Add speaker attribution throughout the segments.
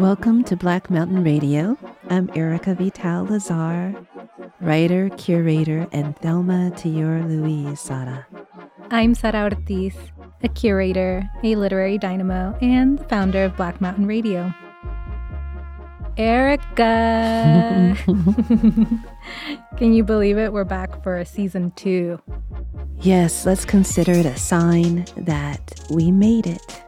Speaker 1: Welcome to Black Mountain Radio. I'm Erica Vital Lazare, writer, curator, and Thelma to your Louise Sara.
Speaker 2: I'm Sara Ortiz, a curator, a literary dynamo, and the founder of Black Mountain Radio. Erica! Can you believe it? We're back for a season two.
Speaker 1: Yes, let's consider it a sign that we made it.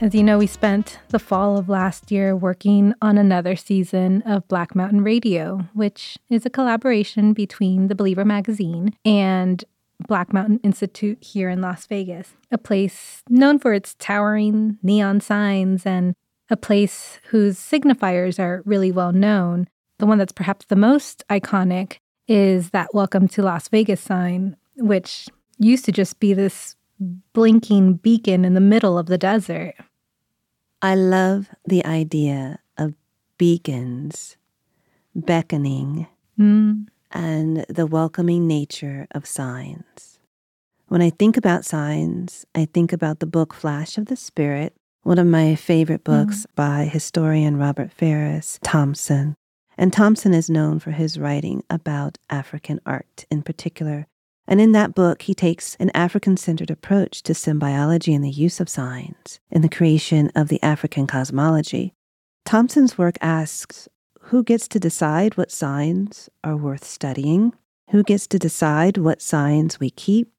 Speaker 2: As you know, we spent the fall of last year working on another season of Black Mountain Radio, which is a collaboration between The Believer magazine and Black Mountain Institute here in Las Vegas, a place known for its towering neon signs and a place whose signifiers are really well known. The one that's perhaps the most iconic is that Welcome to Las Vegas sign, which used to just be this blinking beacon in the middle of the desert.
Speaker 1: I love the idea of beacons beckoning
Speaker 2: Mm.
Speaker 1: and the welcoming nature of signs. When I think about signs, I think about the book Flash of the Spirit, one of my favorite books by historian Robert Ferris Thompson. And Thompson is known for his writing about African art in particular. And in that book, he takes an African centered approach to symbiology and the use of signs in the creation of the African cosmology. Thompson's work asks who gets to decide what signs are worth studying? Who gets to decide what signs we keep?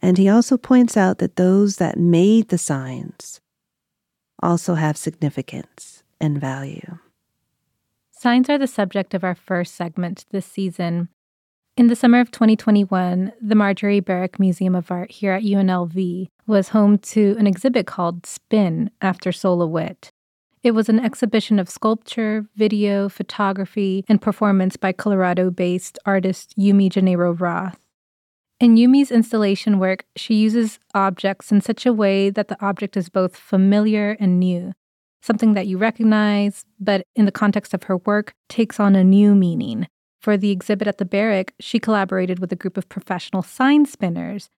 Speaker 1: And he also points out that those that made the signs also have significance and value.
Speaker 2: Signs are the subject of our first segment this season. In the summer of 2021, the Marjorie Barrick Museum of Art here at UNLV was home to an exhibit called Spin After Sol LeWitt. It was an exhibition of sculpture, video, photography, and performance by Colorado based artist Yumi Janairo Roth. In Yumi's installation work, she uses objects in such a way that the object is both familiar and new, something that you recognize, but in the context of her work, takes on a new meaning. For the exhibit at the Barrick, she collaborated with a group of professional sign spinners.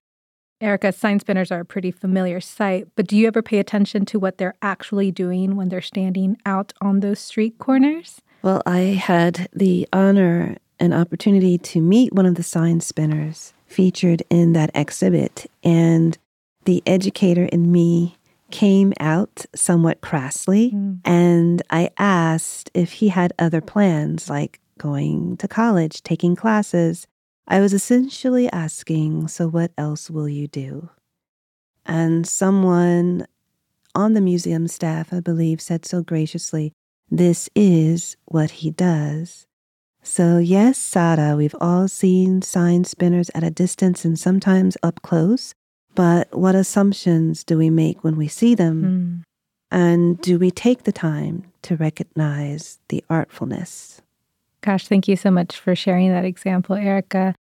Speaker 2: Erica, sign spinners are a pretty familiar sight, but do you ever pay attention to what they're actually doing when they're standing out on those street corners?
Speaker 1: Well, I had the honor and opportunity to meet one of the sign spinners featured in that exhibit, and the educator in me came out somewhat crassly.
Speaker 2: Mm.
Speaker 1: And I asked if he had other plans, like going to college, taking classes. I was essentially asking, So, what else will you do? And someone on the museum staff, I believe, said so graciously, This is what he does. So, yes, Sada, we've all seen sign spinners at a distance and sometimes up close. But what assumptions do we make when we see them?
Speaker 2: Mm.
Speaker 1: And do we take the time to recognize the artfulness?
Speaker 2: Gosh, thank you so much for sharing that example, Erica.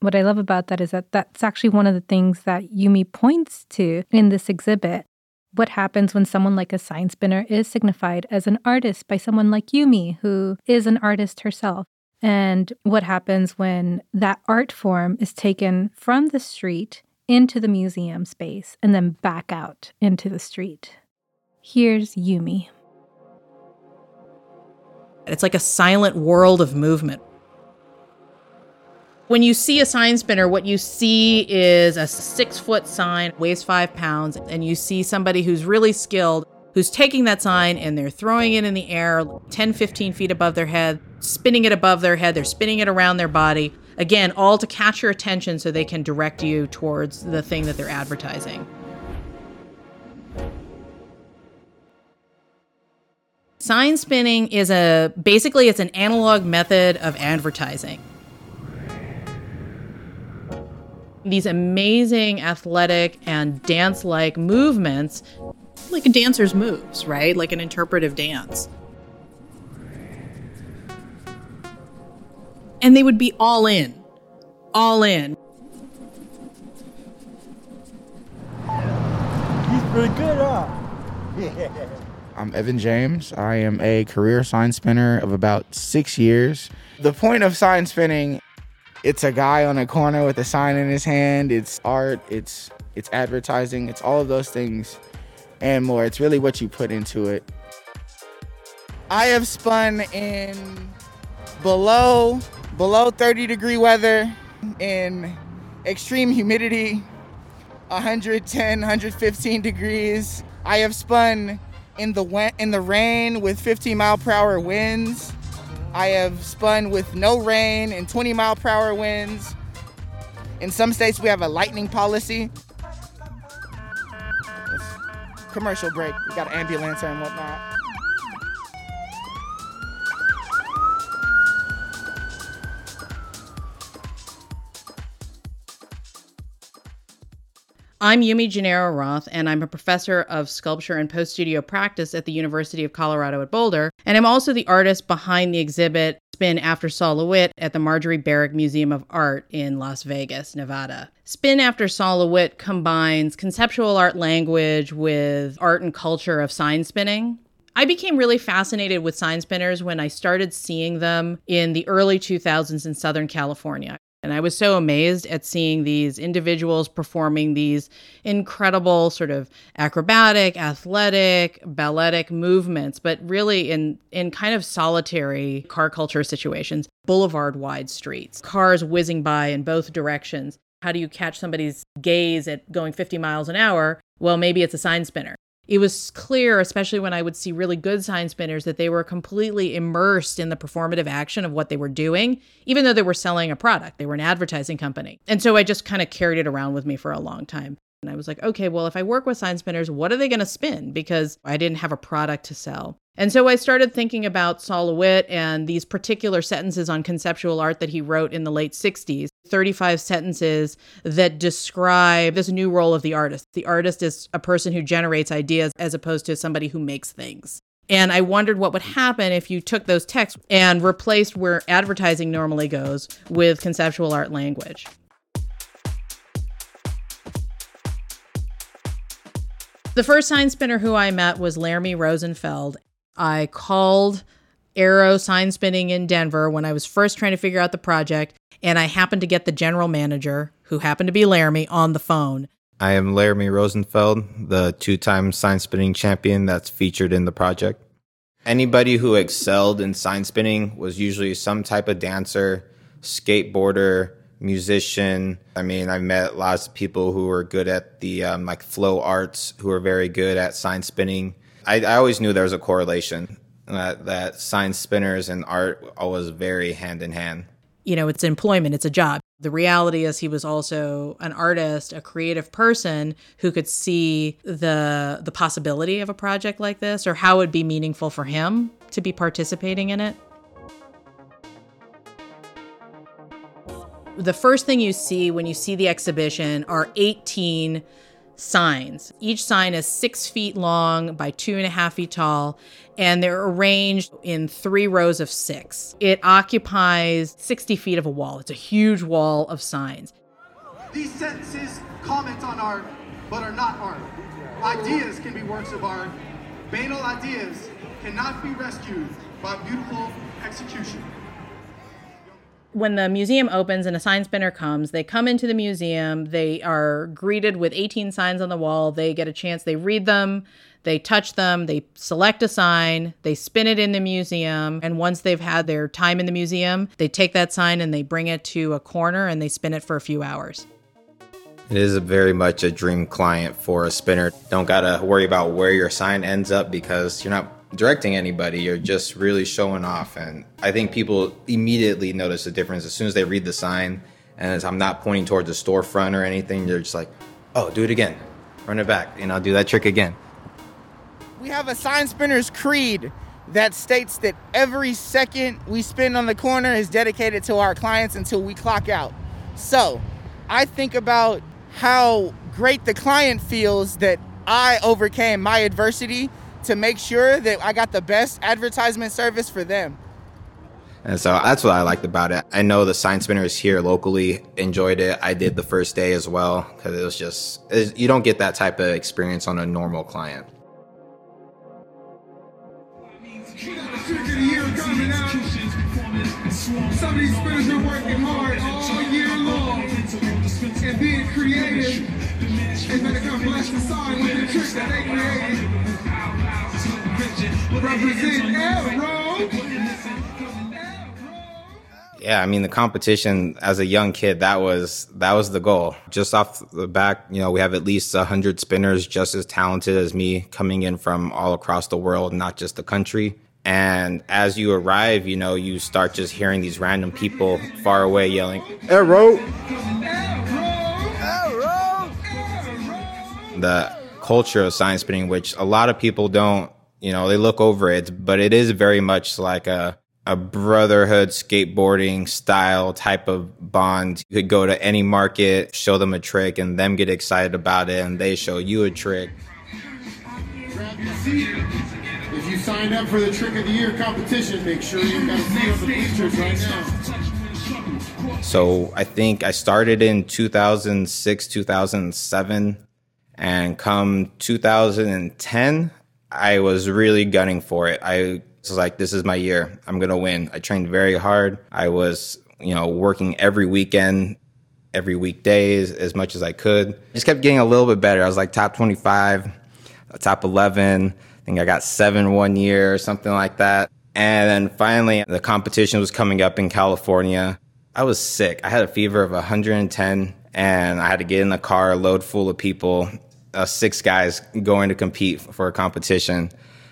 Speaker 2: What I love about that is that that's actually one of the things that Yumi points to in this exhibit. What happens when someone like a sign spinner is signified as an artist by someone like Yumi, who is an artist herself? And what happens when that art form is taken from the street into the museum space and then back out into the street? Here's Yumi.
Speaker 3: It's like a silent world of movement. When you see a sign spinner, what you see is a six foot sign, weighs five pounds, and you see somebody who's really skilled, who's taking that sign and they're throwing it in the air 10, 15 feet above their head, spinning it above their head, they're spinning it around their body. Again, all to catch your attention so they can direct you towards the thing that they're advertising. Sign spinning is a basically it's an analog method of advertising. These amazing athletic and dance-like movements, like a dancer's moves, right? Like an interpretive dance. And they would be all in. All in.
Speaker 4: He's pretty good, huh?
Speaker 5: I'm Evan James. I am a career sign spinner of about six years. The point of sign spinning, it's a guy on a corner with a sign in his hand. It's art. It's it's advertising. It's all of those things and more. It's really what you put into it. I have spun in below below 30 degree weather, in extreme humidity, 110, 115 degrees. I have spun in the in the rain with 15 mile per hour winds. I have spun with no rain and 20 mile per hour winds. In some states, we have a lightning policy. Commercial break. We got an ambulance and whatnot.
Speaker 3: I'm Yumi Janairo Roth, and I'm a professor of sculpture and post studio practice at the University of Colorado at Boulder. And I'm also the artist behind the exhibit Spin After Sol LeWitt at the Marjorie Barrick Museum of Art in Las Vegas, Nevada. Spin After Sol LeWitt combines conceptual art language with art and culture of sign spinning. I became really fascinated with sign spinners when I started seeing them in the early 2000s in Southern California. And I was so amazed at seeing these individuals performing these incredible sort of acrobatic, athletic, balletic movements, but really in, in kind of solitary car culture situations, boulevard wide streets, cars whizzing by in both directions. How do you catch somebody's gaze at going 50 miles an hour? Well, maybe it's a sign spinner it was clear, especially when I would see really good sign spinners, that they were completely immersed in the performative action of what they were doing, even though they were selling a product. They were an advertising company. And so I just kind of carried it around with me for a long time. And I was like, okay, well, if I work with sign spinners, what are they going to spin? Because I didn't have a product to sell. And so I started thinking about Sol LeWitt and these particular sentences on conceptual art that he wrote in the late 60s 35 sentences that describe this new role of the artist. The artist is a person who generates ideas as opposed to somebody who makes things. And I wondered what would happen if you took those texts and replaced where advertising normally goes with conceptual art language. The first sign spinner who I met was Laramie Rosenfeld. I called AArrow Sign Spinning in Denver when I was first trying to figure out the project, and I happened to get the general manager, who happened to be Laramie, on the phone.
Speaker 4: I am Laramie Rosenfeld, the two time sign spinning champion that's featured in the project. Anybody who excelled in sign spinning was usually some type of dancer, skateboarder, musician. I mean, I met lots of people who were good at the um, like flow arts, who were very good at sign spinning. I, I always knew there was a correlation that that sign spinners and art always very hand in hand.
Speaker 3: You know, it's employment, it's a job. The reality is he was also an artist, a creative person who could see the the possibility of a project like this or how it would be meaningful for him to be participating in it. The first thing you see when you see the exhibition are 18 signs. Each sign is six feet long by two and a half feet tall, and they're arranged in three rows of six. It occupies 60 feet of a wall. It's a huge wall of signs.
Speaker 6: These sentences comment on art, but are not art. Ideas can be works of art. Banal ideas cannot be rescued by beautiful execution
Speaker 3: when the museum opens and a sign spinner comes, they come into the museum, they are greeted with 18 signs on the wall, they get a chance, they read them, they touch them, they select a sign, they spin it in the museum, and once they've had their time in the museum, they take that sign and they bring it to a corner and they spin it for a few hours.
Speaker 4: It is very much a dream client for a spinner. Don't gotta worry about where your sign ends up because you're not directing anybody. You're just really showing off. And I think people immediately notice the difference as soon as they read the sign. And as I'm not pointing towards the storefront or anything, they're just like, oh, do it again. Run it back. And I'll do that trick again.
Speaker 5: We have a sign spinner's creed that states that every second we spend on the corner is dedicated to our clients until we clock out. So I think about how great the client feels that I overcame my adversity to make sure that I got the best advertisement service for them.
Speaker 4: And so that's what I liked about it. I know the sign spinners here locally enjoyed it. I did the first day as well because it was just, it, you don't get that type of experience on a normal client. Some of these spinners are working hard all year long and being creative. And gonna come bless the sign with the trick that they created.
Speaker 6: Arrow.
Speaker 4: Yeah, I mean the competition as a young kid that was that was the goal. Just off the back, you know, we have at least 100 spinners just as talented as me coming in from all across the world, not just the country. And as you arrive, you know, you start just hearing these random people far away yelling, "Arrow!" The culture of sign spinning, which a lot of people don't, you know, they look over it, but it is very much like a a brotherhood skateboarding style type of bond. You could go to any market, show them a trick, and them get excited about it, and they show you a trick.
Speaker 6: Grab your seat. If you signed up for the Trick of the Year competition, make sure you got a seat on the bleachers right now.
Speaker 4: So I think I started in 2006, 2007, and come 2010, I was really gunning for it. I was like, this is my year. I'm going to win. I trained very hard. I was, you know, working every weekend, every weekdays as much as I could. Just kept getting a little bit better. I was like top 25, top 11. I think I got seven one year or something like that. And then finally, the competition was coming up in California. I was sick. I had a fever of 110, and I had to get in a car, load full of people, uh, six guys going to compete for a competition.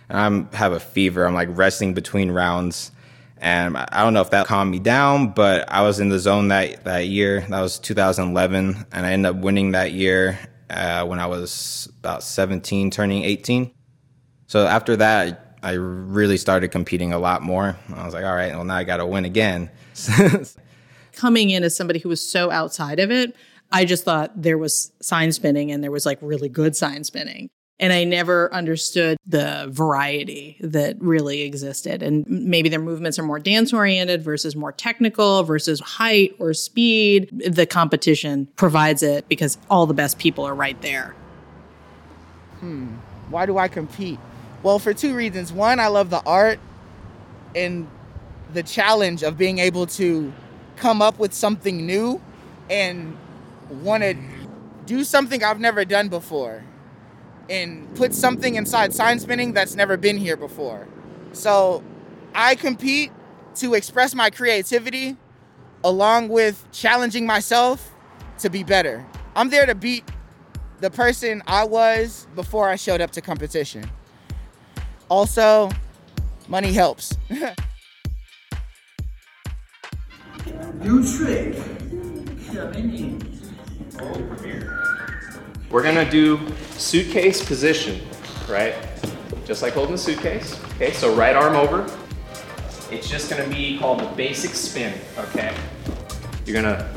Speaker 4: And I have a fever. I'm like resting between rounds. And I don't know if that calmed me down, but I was in the zone that, that year. That was 2011. And I ended up winning that year uh, when I was about 17, turning 18. So after that, I really started competing a lot more. I was like, all right, well, now I got to win again.
Speaker 3: Coming in as somebody who was so outside of it, I just thought there was sign spinning and there was like really good sign spinning. And I never understood the variety that really existed. And maybe their movements are more dance oriented versus more technical versus height or speed. The competition provides it because all the best people are right there. Hmm.
Speaker 5: Why do I compete? Well, for two reasons. One, I love the art and the challenge of being able to come up with something new and want to do something I've never done before and put something inside sign spinning that's never been here before. So I compete to express my creativity along with challenging myself to be better. I'm there to beat the person I was before I showed up to competition. Also, money helps.
Speaker 7: New trick.
Speaker 8: We're gonna do suitcase position, right? Just like holding a suitcase. Okay, so right arm over. It's just gonna be called the basic spin, okay? You're gonna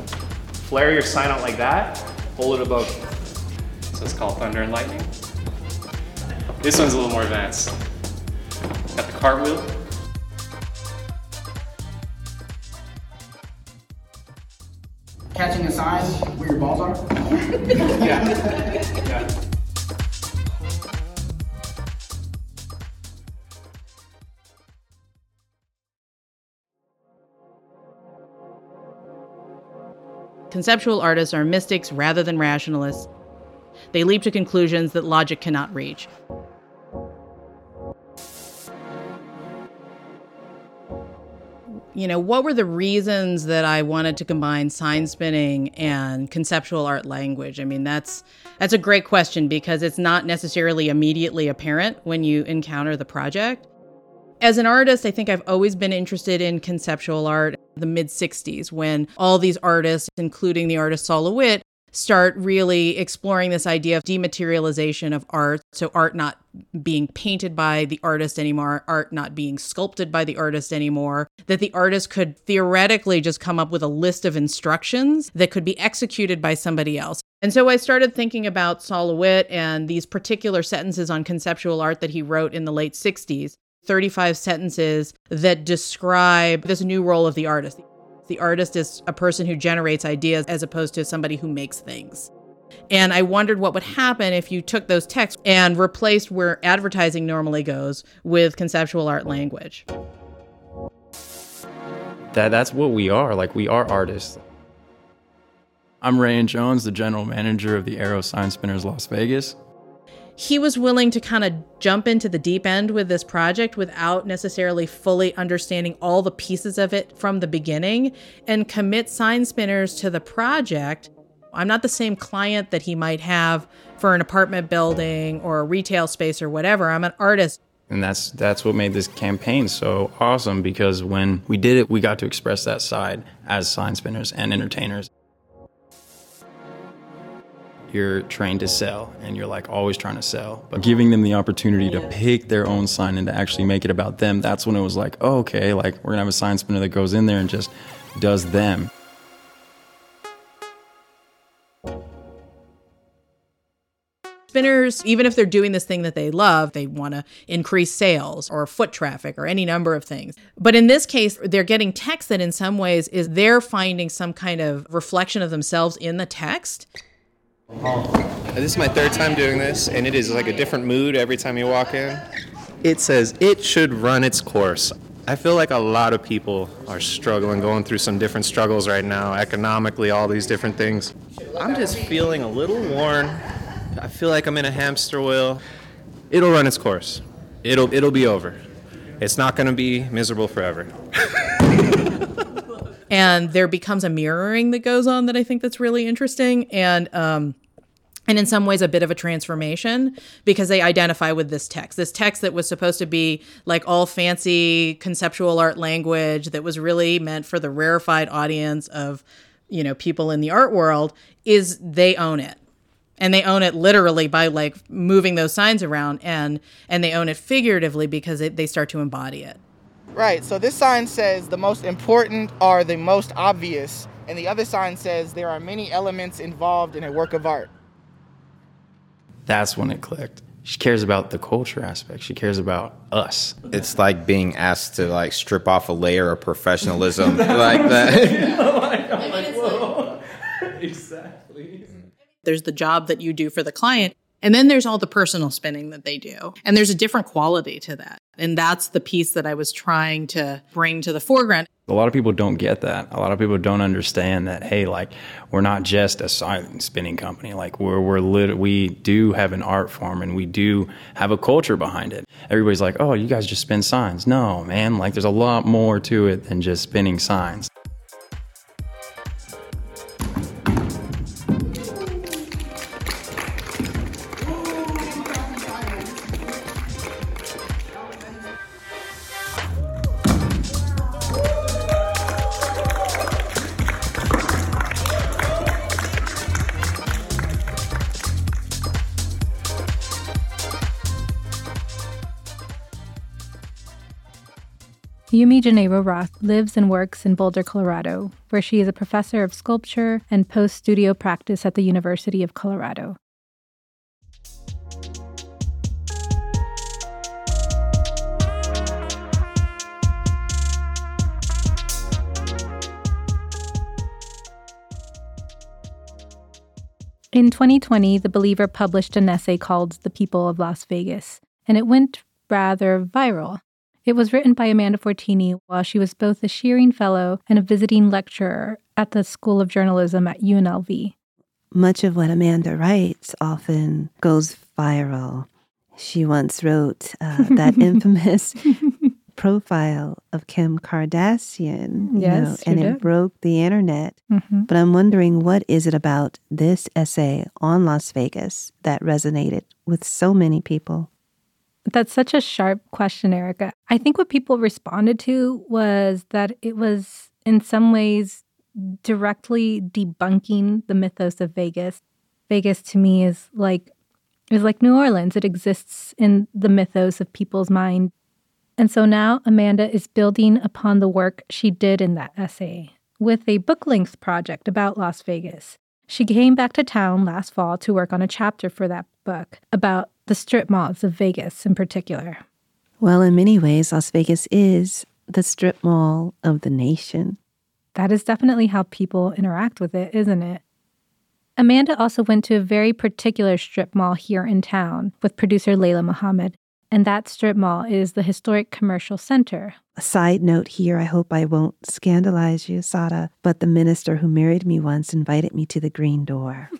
Speaker 8: flare your sign out like that, hold it above. So it's called thunder and lightning. This one's a little more advanced. Got the cartwheel.
Speaker 7: Catching a sign where your balls are.
Speaker 8: Yeah. yeah.
Speaker 3: Conceptual artists are mystics rather than rationalists. They leap to conclusions that logic cannot reach. You know, what were the reasons that I wanted to combine sign spinning and conceptual art language? I mean, that's that's a great question because it's not necessarily immediately apparent when you encounter the project. As an artist, I think I've always been interested in conceptual art. The mid 60s, when all these artists, including the artist Sol LeWitt, start really exploring this idea of dematerialization of art. So, art not being painted by the artist anymore, art not being sculpted by the artist anymore, that the artist could theoretically just come up with a list of instructions that could be executed by somebody else. And so I started thinking about Sol LeWitt and these particular sentences on conceptual art that he wrote in the late 60s. 35 sentences that describe this new role of the artist. The artist is a person who generates ideas as opposed to somebody who makes things. And I wondered what would happen if you took those texts and replaced where advertising normally goes with conceptual art language.
Speaker 9: that that's what we are. Like we are artists.
Speaker 10: I'm Rayan Jones, the general manager of the AArrow Sign Spinners Las Vegas.
Speaker 3: He was willing to kind of jump into the deep end with this project without necessarily fully understanding all the pieces of it from the beginning and commit sign spinners to the project. I'm not the same client that he might have for an apartment building or a retail space or whatever. I'm an artist.
Speaker 9: And that's that's what made this campaign so awesome because when we did it, we got to express that side as sign spinners and entertainers you're trained to sell and you're like always trying to sell. But giving them the opportunity to pick their own sign and to actually make it about them, that's when it was like, oh, okay, like we're gonna have a sign spinner that goes in there and just does them.
Speaker 3: Spinners, even if they're doing this thing that they love, they want to increase sales or foot traffic or any number of things. But in this case, they're getting text that in some ways is they're finding some kind of reflection of themselves in the text
Speaker 8: this is my third time doing this, and it is like a different mood every time you walk in. It says it should run its course. I feel like a lot of people are struggling, going through some different struggles right now, economically, all these different things. I'm just feeling a little worn. I feel like I'm in a hamster wheel. It'll run its course. It'll it'll be over. It's not going to be miserable forever.
Speaker 3: and there becomes a mirroring that goes on that I think that's really interesting. And um and in some ways a bit of a transformation because they identify with this text. This text that was supposed to be like all fancy conceptual art language that was really meant for the rarefied audience of you know people in the art world is they own it. And they own it literally by like moving those signs around and and they own it figuratively because it, they start to embody it
Speaker 5: Right. So this sign says the most important are the most obvious, and the other sign says there are many elements involved in a work of art.
Speaker 9: That's when it clicked. She cares about the culture aspect. She cares about us.
Speaker 4: It's like being asked to like strip off a layer of professionalism like that. my god!
Speaker 3: exactly. There's the job that you do for the client, and then there's all the personal spinning that they do. And there's a different quality to that. And that's the piece that I was trying to bring to the foreground.
Speaker 9: A lot of people don't get that. A lot of people don't understand that, hey, like, we're not just a sign spinning company. Like, we're, we're lit- we do have an art form and we do have a culture behind it. Everybody's like, oh, you guys just spin signs. No, man, like, there's a lot more to it than just spinning signs.
Speaker 2: Yumi Janairo Roth lives and works in Boulder, Colorado, where she is a professor of sculpture and post studio practice at the University of Colorado. In 2020, The Believer published an essay called The People of Las Vegas, and it went rather viral. It was written by Amanda Fortini while she was both a Shearing Fellow and a visiting lecturer at the School of Journalism at UNLV.
Speaker 1: Much of what Amanda writes often goes viral. She once wrote uh, that infamous profile of Kim Kardashian, you
Speaker 2: yes,
Speaker 1: know, and
Speaker 2: did.
Speaker 1: it broke the internet.
Speaker 2: Mm-hmm.
Speaker 1: But I'm wondering what is it about this essay on Las Vegas that resonated with so many people?
Speaker 2: That's such a sharp question, Erica. I think what people responded to was that it was, in some ways, directly debunking the mythos of Vegas. Vegas to me is like is like New Orleans. It exists in the mythos of people's mind. And so now Amanda is building upon the work she did in that essay with a book length project about Las Vegas. She came back to town last fall to work on a chapter for that book about the strip malls of Vegas in particular.
Speaker 1: Well, in many ways, Las Vegas is the strip mall of the nation.
Speaker 2: That is definitely how people interact with it, isn't it? Amanda also went to a very particular strip mall here in town with producer Layla Muhammad, and that strip mall is the historic commercial center.
Speaker 1: A side note here I hope I won't scandalize you, Sada, but the minister who married me once invited me to the green door.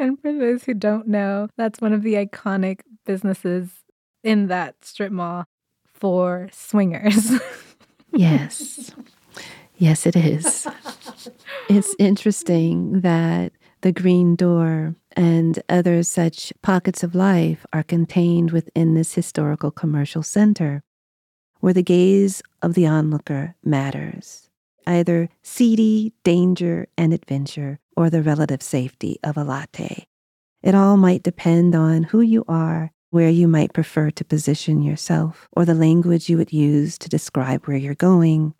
Speaker 2: And for those who don't know, that's one of the iconic businesses in that strip mall for swingers.
Speaker 1: yes. Yes, it is. it's interesting that the green door and other such pockets of life are contained within this historical commercial center, where the gaze of the onlooker matters either seedy danger and adventure or the relative safety of a latte. It all might depend on who you are, where you might prefer to position yourself, or the language you would use to describe where you're going,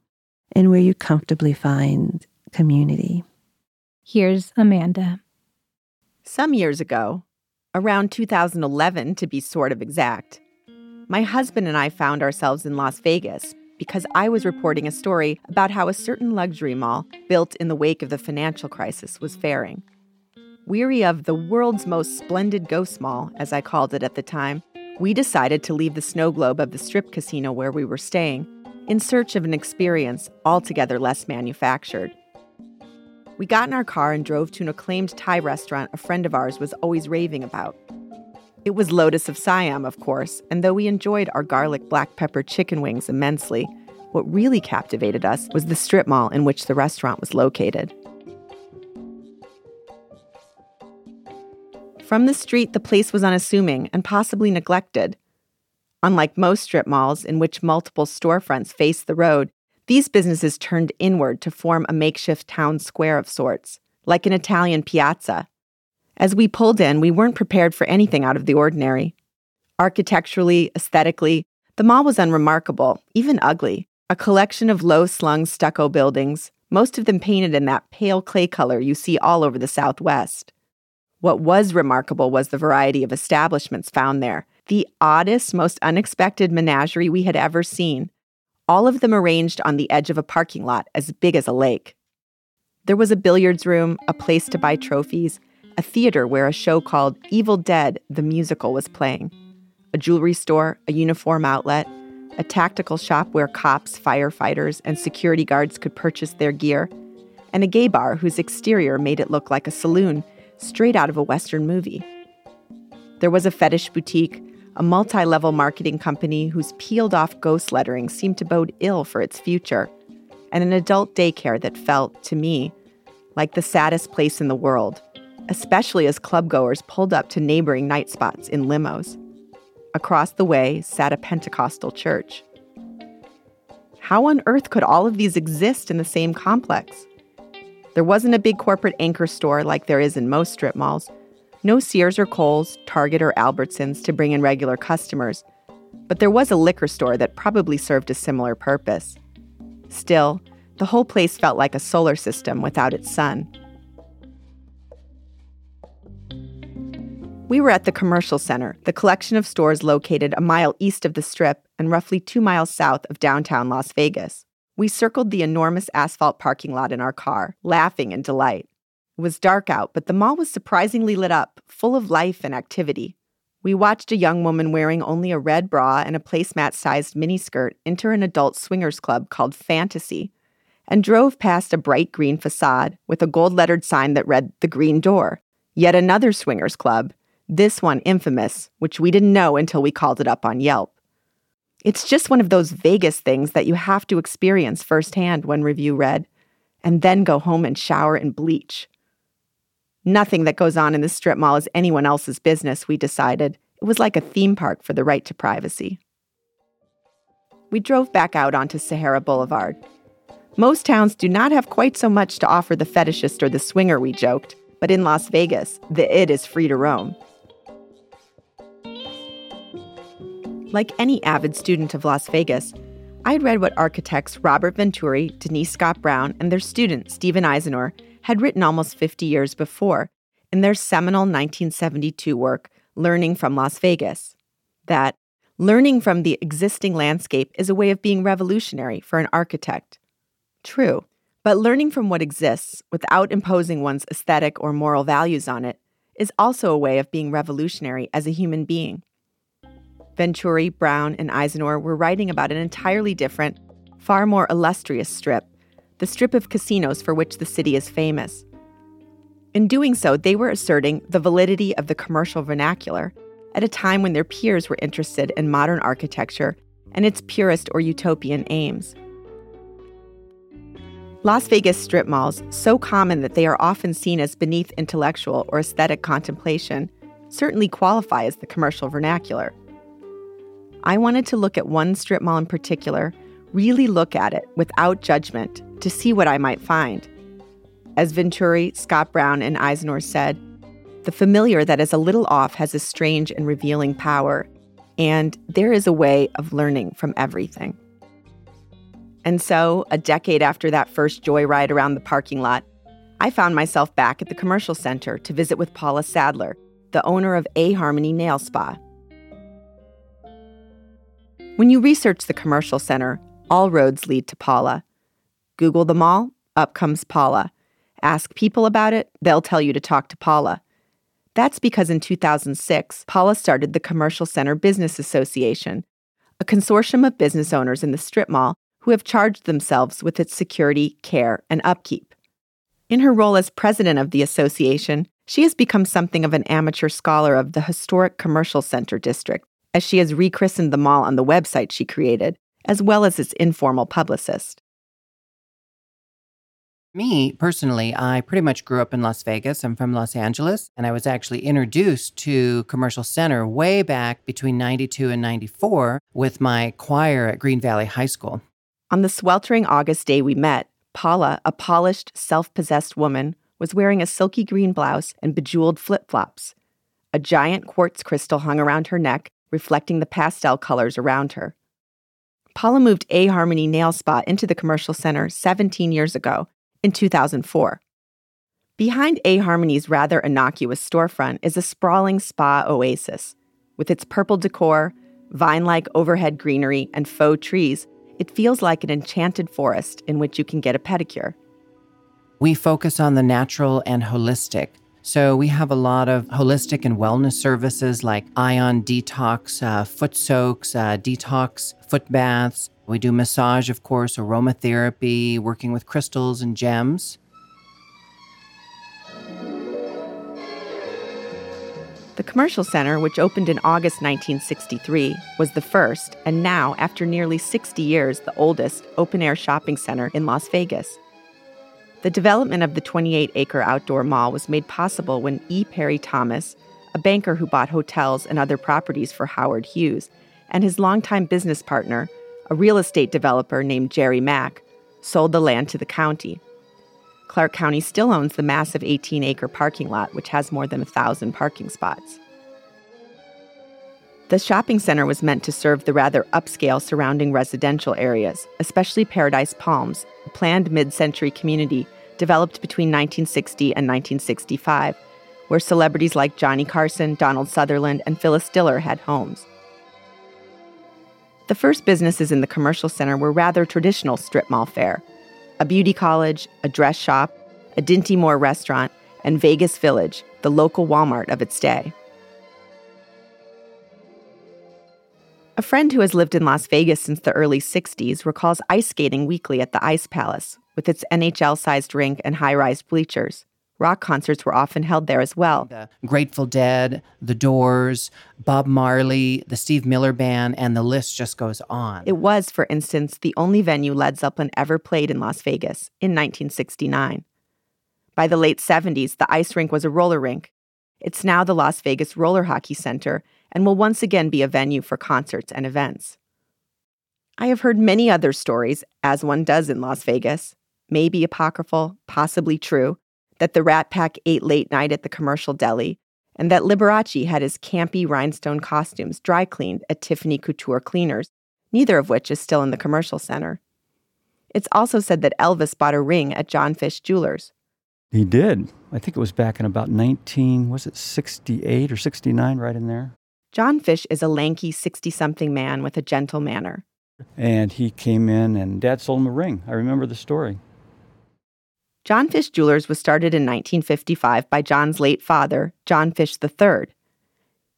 Speaker 1: and where you comfortably find community.
Speaker 2: Here's Amanda.
Speaker 10: Some years ago, around 2011 to be sort of exact, my husband and I found ourselves in Las Vegas because I was reporting a story about how a certain luxury mall built in the wake of the financial crisis was faring. Weary of the world's most splendid ghost mall, as I called it at the time, we decided to leave the snow globe of the strip casino where we were staying in search of an experience altogether less manufactured. We got in our car and drove to an acclaimed Thai restaurant a friend of ours was always raving about. It was Lotus of Siam, of course, and though we enjoyed our garlic black pepper chicken wings immensely, what really captivated us was the strip mall in which the restaurant was located. From the street, the place was unassuming and possibly neglected. Unlike most strip malls, in which multiple storefronts face the road, these businesses turned inward to form a makeshift town square of sorts, like an Italian piazza. As we pulled in, we weren't prepared for anything out of the ordinary. Architecturally, aesthetically, the mall was unremarkable, even ugly. A collection of low slung stucco buildings, most of them painted in that pale clay color you see all over the Southwest. What was remarkable was the variety of establishments found there, the oddest, most unexpected menagerie we had ever seen, all of them arranged on the edge of a parking lot as big as a lake. There was a billiards room, a place to buy trophies, a theater where a show called Evil Dead the Musical was playing, a jewelry store, a uniform outlet, a tactical shop where cops, firefighters, and security guards could purchase their gear, and a gay bar whose exterior made it look like a saloon straight out of a Western movie. There was a fetish boutique, a multi level marketing company whose peeled off ghost lettering seemed to bode ill for its future, and an adult daycare that felt, to me, like the saddest place in the world especially as clubgoers pulled up to neighboring night spots in limos. Across the way sat a Pentecostal church. How on earth could all of these exist in the same complex? There wasn't a big corporate anchor store like there is in most strip malls, no Sears or Kohl's, Target or Albertsons to bring in regular customers, but there was a liquor store that probably served a similar purpose. Still, the whole place felt like a solar system without its sun. We were at the Commercial Center, the collection of stores located a mile east of the Strip and roughly two miles south of downtown Las Vegas. We circled the enormous asphalt parking lot in our car, laughing in delight. It was dark out, but the mall was surprisingly lit up, full of life and activity. We watched a young woman wearing only a red bra and a placemat sized miniskirt enter an adult swingers club called Fantasy and drove past a bright green facade with a gold lettered sign that read The Green Door, yet another swingers club, this one infamous, which we didn't know until we called it up on Yelp. It's just one of those Vegas things that you have to experience firsthand when review read, and then go home and shower and bleach. Nothing that goes on in the strip mall is anyone else's business, we decided. It was like a theme park for the right to privacy. We drove back out onto Sahara Boulevard. Most towns do not have quite so much to offer the fetishist or the swinger, we joked, but in Las Vegas, the it is free to roam. Like any avid student of Las Vegas, I'd read what architects Robert Venturi, Denise Scott Brown, and their student Steven Izenour had written almost 50 years before in their seminal 1972 work, Learning from Las Vegas. That learning from the existing landscape is a way of being revolutionary for an architect. True, but learning from what exists without imposing one's aesthetic or moral values on it is also a way of being revolutionary as a human being. Venturi, Brown, and Izenour were writing about an entirely different, far more illustrious strip, the strip of casinos for which the city is famous. In doing so, they were asserting the validity of the commercial vernacular at a time when their peers were interested in modern architecture and its purist or utopian aims. Las Vegas strip malls, so common that they are often seen as beneath intellectual or aesthetic contemplation, certainly qualify as the commercial vernacular. I wanted to look at one strip mall in particular, really look at it without judgment to see what I might find. As Venturi, Scott Brown, and Izenour said, the familiar that is a little off has a strange and revealing power, and there is a way of learning from everything. And so, a decade after that first joyride around the parking lot, I found myself back at the commercial center to visit with Paula Sadler, the owner of A Harmony Nail Spa. When you research the commercial center, all roads lead to Paula. Google the mall, up comes Paula. Ask people about it, they'll tell you to talk to Paula. That's because in 2006, Paula started the Commercial Center Business Association, a consortium of business owners in the strip mall who have charged themselves with its security, care, and upkeep. In her role as president of the association, she has become something of an amateur scholar of the historic Commercial Center district, as she has rechristened the mall on the website she created, as well as its informal publicist.
Speaker 11: Me, personally, I pretty much grew up in Las Vegas. I'm from Los Angeles, and I was actually introduced to Commercial Center way back between 92 and 94 with my choir at Green Valley High School.
Speaker 10: On the sweltering August day we met, Paula, a polished, self possessed woman, was wearing a silky green blouse and bejeweled flip flops. A giant quartz crystal hung around her neck, reflecting the pastel colors around her. Paula moved A Harmony Nail Spa into the commercial center 17 years ago in 2004. Behind A Harmony's rather innocuous storefront is a sprawling spa oasis. With its purple decor, vine like overhead greenery, and faux trees, it feels like an enchanted forest in which you can get a pedicure.
Speaker 11: We focus on the natural and holistic. So we have a lot of holistic and wellness services like ion detox, uh, foot soaks, uh, detox foot baths, we do massage, of course, aromatherapy, working with crystals and gems.
Speaker 10: The Commercial Center, which opened in August 1963, was the first, and now, after nearly 60 years, the oldest open air shopping center in Las Vegas. The development of the 28 acre outdoor mall was made possible when E. Parry Thomas, a banker who bought hotels and other properties for Howard Hughes, and his longtime business partner, a real estate developer named Jerry Mack, sold the land to the county. Clark County still owns the massive 18 acre parking lot, which has more than a thousand parking spots. The shopping center was meant to serve the rather upscale surrounding residential areas, especially Paradise Palms, a planned mid century community developed between 1960 and 1965, where celebrities like Johnny Carson, Donald Sutherland, and Phyllis Diller had homes. The first businesses in the commercial center were rather traditional strip mall fare a beauty college, a dress shop, a Dinty Moore restaurant, and Vegas Village, the local Walmart of its day. A friend who has lived in Las Vegas since the early 60s recalls ice skating weekly at the Ice Palace with its NHL sized rink and high rise bleachers. Rock concerts were often held there as well.
Speaker 11: The Grateful Dead, The Doors, Bob Marley, the Steve Miller Band, and the list just goes on.
Speaker 10: It was, for instance, the only venue Led Zeppelin ever played in Las Vegas in 1969. By the late 70s, the ice rink was a roller rink. It's now the Las Vegas Roller Hockey Center and will once again be a venue for concerts and events. I have heard many other stories, as one does in Las Vegas, maybe apocryphal, possibly true, that the Rat Pack ate late night at the commercial deli, and that Liberace had his campy rhinestone costumes dry cleaned at Tiffany Couture Cleaners, neither of which is still in the commercial center. It's also said that Elvis bought a ring at John Fish Jewelers.
Speaker 12: He did. I think it was back in about 19, was it 68 or 69, right in there?
Speaker 10: John Fish is a lanky 60 something man with a gentle manner.
Speaker 12: And he came in, and Dad sold him a ring. I remember the story.
Speaker 10: John Fish Jewelers was started in 1955 by John's late father, John Fish III.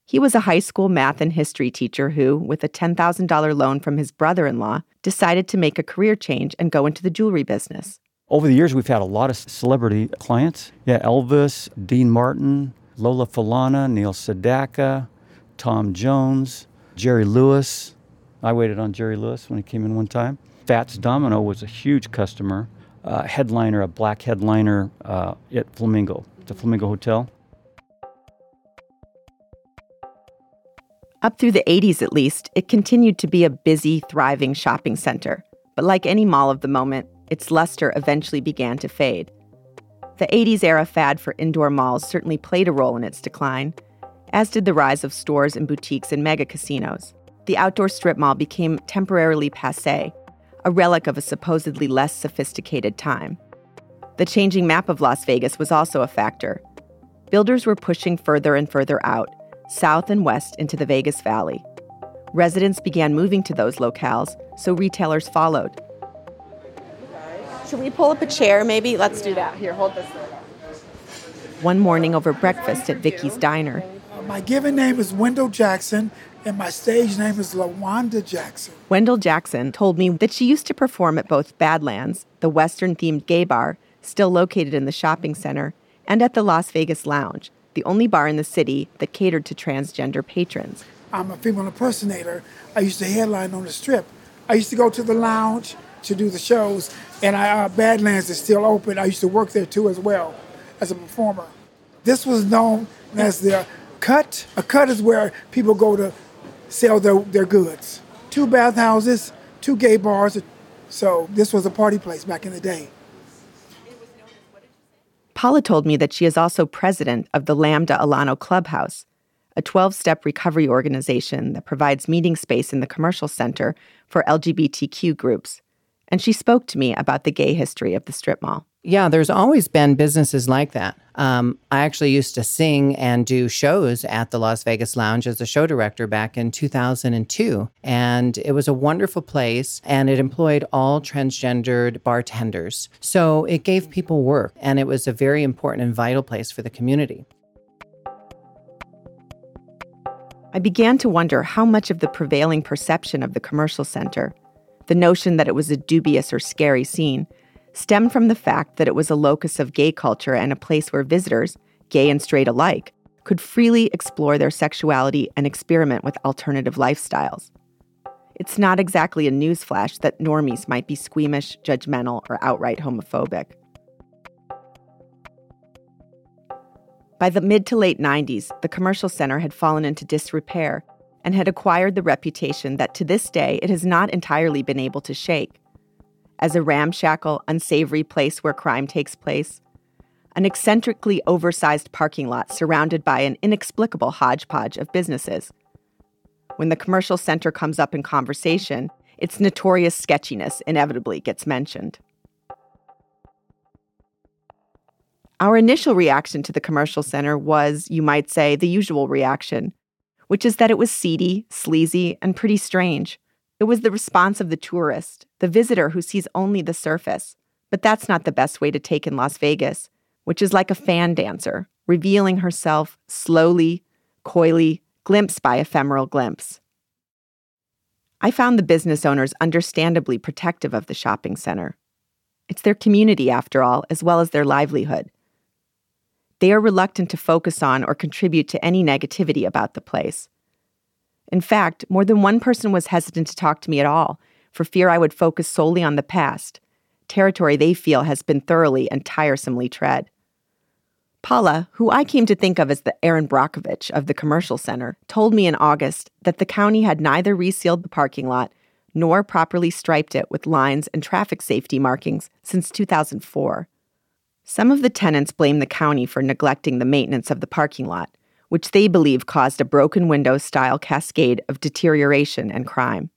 Speaker 10: He was a high school math and history teacher who, with a $10,000 loan from his brother in law, decided to make a career change and go into the jewelry business.
Speaker 12: Over the years, we've had a lot of celebrity clients. Yeah, Elvis, Dean Martin, Lola Falana, Neil Sedaka, Tom Jones, Jerry Lewis. I waited on Jerry Lewis when he came in one time. Fats Domino was a huge customer, uh, headliner, a black headliner uh, at Flamingo, the Flamingo Hotel.
Speaker 10: Up through the 80s, at least, it continued to be a busy, thriving shopping center. But like any mall of the moment, its luster eventually began to fade. The 80s era fad for indoor malls certainly played a role in its decline, as did the rise of stores and boutiques and mega casinos. The outdoor strip mall became temporarily passe, a relic of a supposedly less sophisticated time. The changing map of Las Vegas was also a factor. Builders were pushing further and further out, south and west into the Vegas Valley. Residents began moving to those locales, so retailers followed.
Speaker 13: Should we pull up a chair maybe? Let's do that. Here, hold this.
Speaker 10: One morning over breakfast at Vicky's Diner,
Speaker 14: My given name is Wendell Jackson, and my stage name is LaWanda Jackson.
Speaker 10: Wendell Jackson told me that she used to perform at both Badlands, the Western themed gay bar, still located in the shopping center, and at the Las Vegas Lounge, the only bar in the city that catered to transgender patrons.
Speaker 14: I'm a female impersonator. I used to headline on the strip. I used to go to the lounge to do the shows, and I, uh, Badlands is still open. I used to work there too as well as a performer. This was known as the cut. A cut is where people go to sell their, their goods. Two bathhouses, two gay bars. So this was a party place back in the day.
Speaker 10: Paula told me that she is also president of the Lambda Alano Clubhouse, a 12 step recovery organization that provides meeting space in the commercial center for LGBTQ groups. And she spoke to me about the gay history of the strip mall.
Speaker 11: Yeah, there's always been businesses like that. Um, I actually used to sing and do shows at the Las Vegas Lounge as a show director back in 2002. And it was a wonderful place and it employed all transgendered bartenders. So it gave people work and it was a very important and vital place for the community.
Speaker 10: I began to wonder how much of the prevailing perception of the commercial center, the notion that it was a dubious or scary scene, stemmed from the fact that it was a locus of gay culture and a place where visitors, gay and straight alike, could freely explore their sexuality and experiment with alternative lifestyles. It's not exactly a newsflash that normies might be squeamish, judgmental, or outright homophobic. By the mid to late 90s, the commercial center had fallen into disrepair and had acquired the reputation that to this day it has not entirely been able to shake. As a ramshackle, unsavory place where crime takes place, an eccentrically oversized parking lot surrounded by an inexplicable hodgepodge of businesses. When the commercial center comes up in conversation, its notorious sketchiness inevitably gets mentioned. Our initial reaction to the commercial center was, you might say, the usual reaction, which is that it was seedy, sleazy, and pretty strange. It was the response of the tourist, the visitor who sees only the surface. But that's not the best way to take in Las Vegas, which is like a fan dancer, revealing herself slowly, coyly, glimpse by ephemeral glimpse. I found the business owners understandably protective of the shopping center. It's their community, after all, as well as their livelihood. They are reluctant to focus on or contribute to any negativity about the place. In fact, more than one person was hesitant to talk to me at all for fear I would focus solely on the past, territory they feel has been thoroughly and tiresomely tread. Paula, who I came to think of as the Erin Brockovich of the commercial center, told me in August that the county had neither resealed the parking lot nor properly striped it with lines and traffic safety markings since 2004. Some of the tenants blame the county for neglecting the maintenance of the parking lot, which they believe caused a broken window style cascade of deterioration and crime.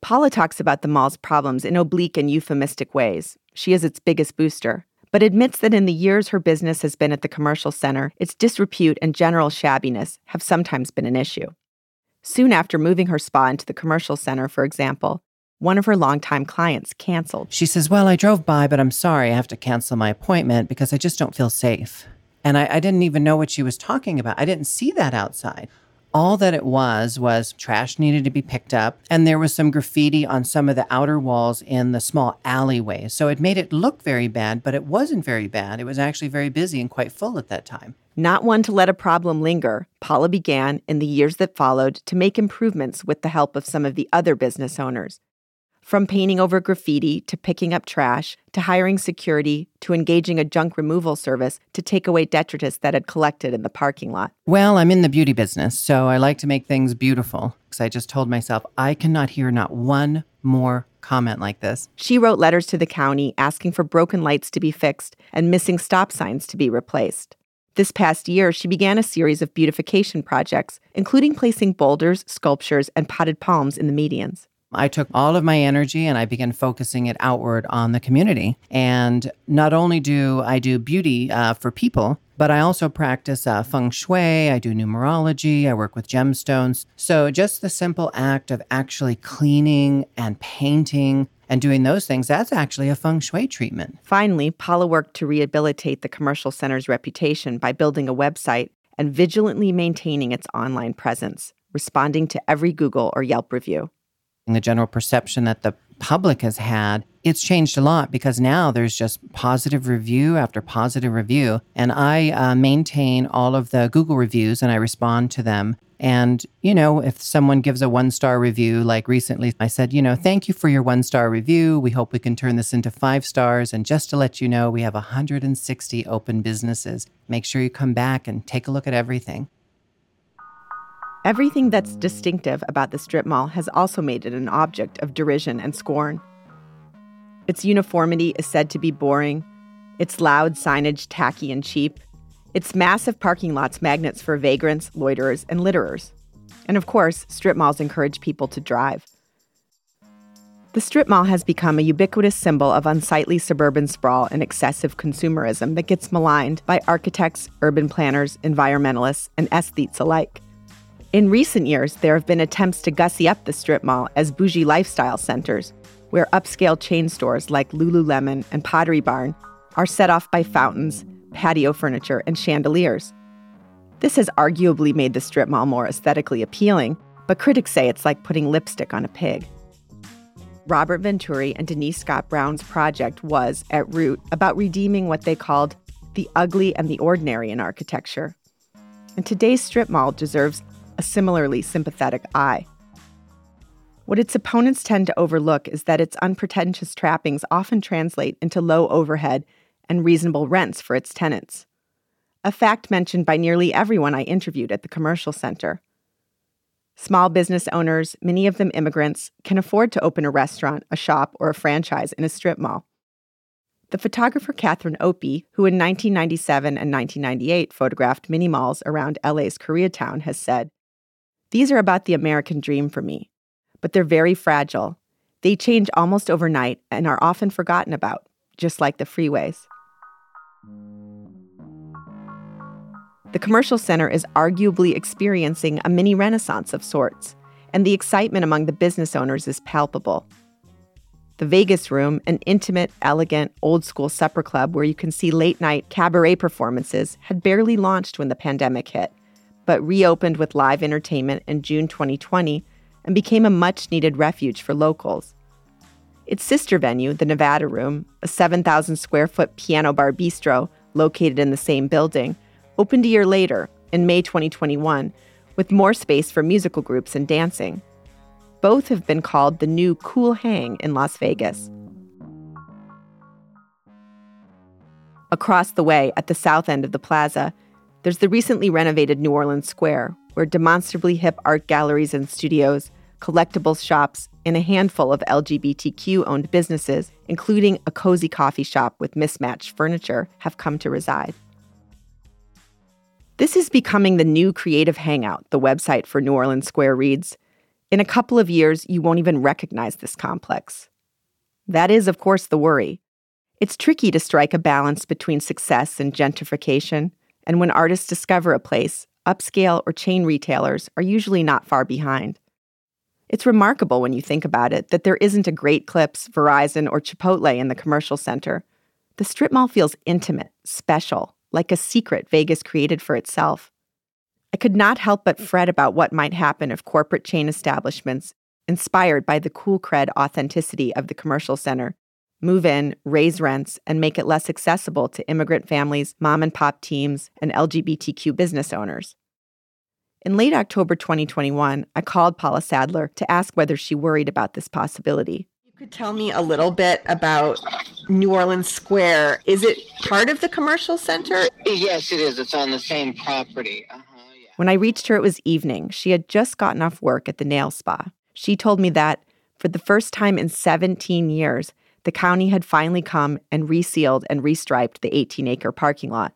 Speaker 10: Paula talks about the mall's problems in oblique and euphemistic ways. She is its biggest booster, but admits that in the years her business has been at the commercial center, its disrepute and general shabbiness have sometimes been an issue. Soon after moving her spa into the commercial center, for example, one of her longtime clients canceled.
Speaker 11: She says, Well, I drove by, but I'm sorry, I have to cancel my appointment because I just don't feel safe. And I, I didn't even know what she was talking about. I didn't see that outside. All that it was was trash needed to be picked up, and there was some graffiti on some of the outer walls in the small alleyways. So it made it look very bad, but it wasn't very bad. It was actually very busy and quite full at that time.
Speaker 10: Not one to let a problem linger, Paula began in the years that followed to make improvements with the help of some of the other business owners. From painting over graffiti to picking up trash to hiring security to engaging a junk removal service to take away detritus that had collected in the parking lot.
Speaker 11: Well, I'm in the beauty business, so I like to make things beautiful. Because I just told myself I cannot hear not one more comment like this.
Speaker 10: She wrote letters to the county asking for broken lights to be fixed and missing stop signs to be replaced. This past year, she began a series of beautification projects, including placing boulders, sculptures, and potted palms in the medians.
Speaker 11: I took all of my energy and I began focusing it outward on the community. And not only do I do beauty uh, for people, but I also practice uh, feng shui, I do numerology, I work with gemstones. So just the simple act of actually cleaning and painting and doing those things, that's actually a feng shui treatment.
Speaker 10: Finally, Paula worked to rehabilitate the commercial center's reputation by building a website and vigilantly maintaining its online presence, responding to every Google or Yelp review
Speaker 11: the general perception that the public has had, it's changed a lot because now there's just positive review after positive review. And I uh, maintain all of the Google reviews and I respond to them. And, you know, if someone gives a one star review, like recently, I said, you know, thank you for your one star review. We hope we can turn this into five stars. And just to let you know, we have 160 open businesses. Make sure you come back and take a look at everything.
Speaker 10: Everything that's distinctive about the strip mall has also made it an object of derision and scorn. Its uniformity is said to be boring, its loud signage tacky and cheap, its massive parking lots magnets for vagrants, loiterers, and litterers. And of course, strip malls encourage people to drive. The strip mall has become a ubiquitous symbol of unsightly suburban sprawl and excessive consumerism that gets maligned by architects, urban planners, environmentalists, and aesthetes alike. In recent years, there have been attempts to gussy up the strip mall as bougie lifestyle centers, where upscale chain stores like Lululemon and Pottery Barn are set off by fountains, patio furniture, and chandeliers. This has arguably made the strip mall more aesthetically appealing, but critics say it's like putting lipstick on a pig. Robert Venturi and Denise Scott Brown's project was, at root, about redeeming what they called the ugly and the ordinary in architecture. And today's strip mall deserves a similarly sympathetic eye. What its opponents tend to overlook is that its unpretentious trappings often translate into low overhead and reasonable rents for its tenants. A fact mentioned by nearly everyone I interviewed at the commercial center. Small business owners, many of them immigrants, can afford to open a restaurant, a shop, or a franchise in a strip mall. The photographer Catherine Opie, who in 1997 and 1998 photographed mini malls around LA's Koreatown, has said these are about the American dream for me, but they're very fragile. They change almost overnight and are often forgotten about, just like the freeways. The commercial center is arguably experiencing a mini renaissance of sorts, and the excitement among the business owners is palpable. The Vegas Room, an intimate, elegant, old school supper club where you can see late night cabaret performances, had barely launched when the pandemic hit but reopened with live entertainment in June 2020 and became a much needed refuge for locals. Its sister venue, the Nevada Room, a 7,000 square foot piano bar bistro located in the same building, opened a year later, in May 2021, with more space for musical groups and dancing. Both have been called the new cool hang in Las Vegas. Across the way, at the south end of the plaza, there's the recently renovated New Orleans Square, where demonstrably hip art galleries and studios, collectibles shops, and a handful of LGBTQ owned businesses, including a cozy coffee shop with mismatched furniture, have come to reside. This is becoming the new creative hangout, the website for New Orleans Square reads. In a couple of years, you won't even recognize this complex. That is, of course, the worry. It's tricky to strike a balance between success and gentrification, and when artists discover a place, upscale or chain retailers are usually not far behind. It's remarkable when you think about it that there isn't a Great Clips, Verizon, or Chipotle in the commercial center. The strip mall feels intimate, special, like a secret Vegas created for itself. I could not help but fret about what might happen if corporate chain establishments, inspired by the cool cred authenticity of the commercial center, move in, raise rents, and make it less accessible to immigrant families, mom and pop teams, and LGBTQ business owners. In late October 2021, I called Paula Sadler to ask whether she worried about this possibility.
Speaker 13: You could tell me a little bit about New Orleans Square. Is it part of the commercial center?
Speaker 15: Yes, it is. It's on the same property. Uh-huh, yeah.
Speaker 10: When I reached her, it was evening. She had just gotten off work at the nail spa. She told me that, for the first time in 17 years, the county had finally come and resealed and restriped the 18 acre parking lot,